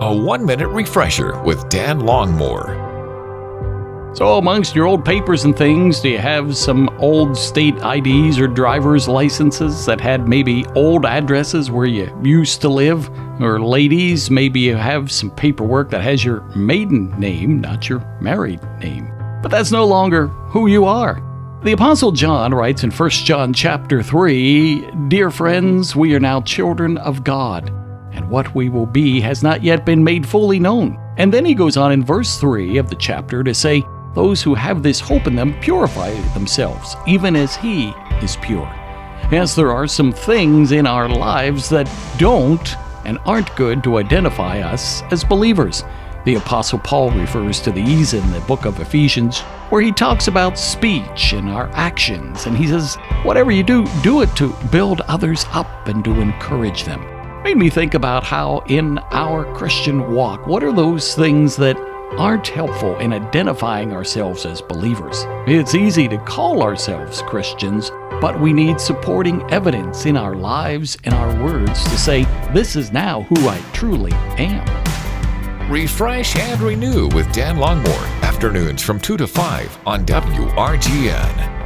A one minute refresher with Dan Longmore. So, amongst your old papers and things, do you have some old state IDs or driver's licenses that had maybe old addresses where you used to live? Or, ladies, maybe you have some paperwork that has your maiden name, not your married name. But that's no longer who you are. The apostle John writes in 1 John chapter 3, "Dear friends, we are now children of God, what we will be has not yet been made fully known." And then he goes on in verse 3 of the chapter to say, those who have this hope in them purify themselves, even as He is pure. Yes, there are some things in our lives that don't and aren't good to identify us as believers. The Apostle Paul refers to these in the book of Ephesians, where he talks about speech and our actions, and he says, Whatever you do, do it to build others up and to encourage them. Made me think about how in our Christian walk, what are those things that aren't helpful in identifying ourselves as believers. It's easy to call ourselves Christians, but we need supporting evidence in our lives and our words to say, This is now who I truly am. Refresh and renew with Dan Longmore, afternoons from 2 to 5 on WRGN.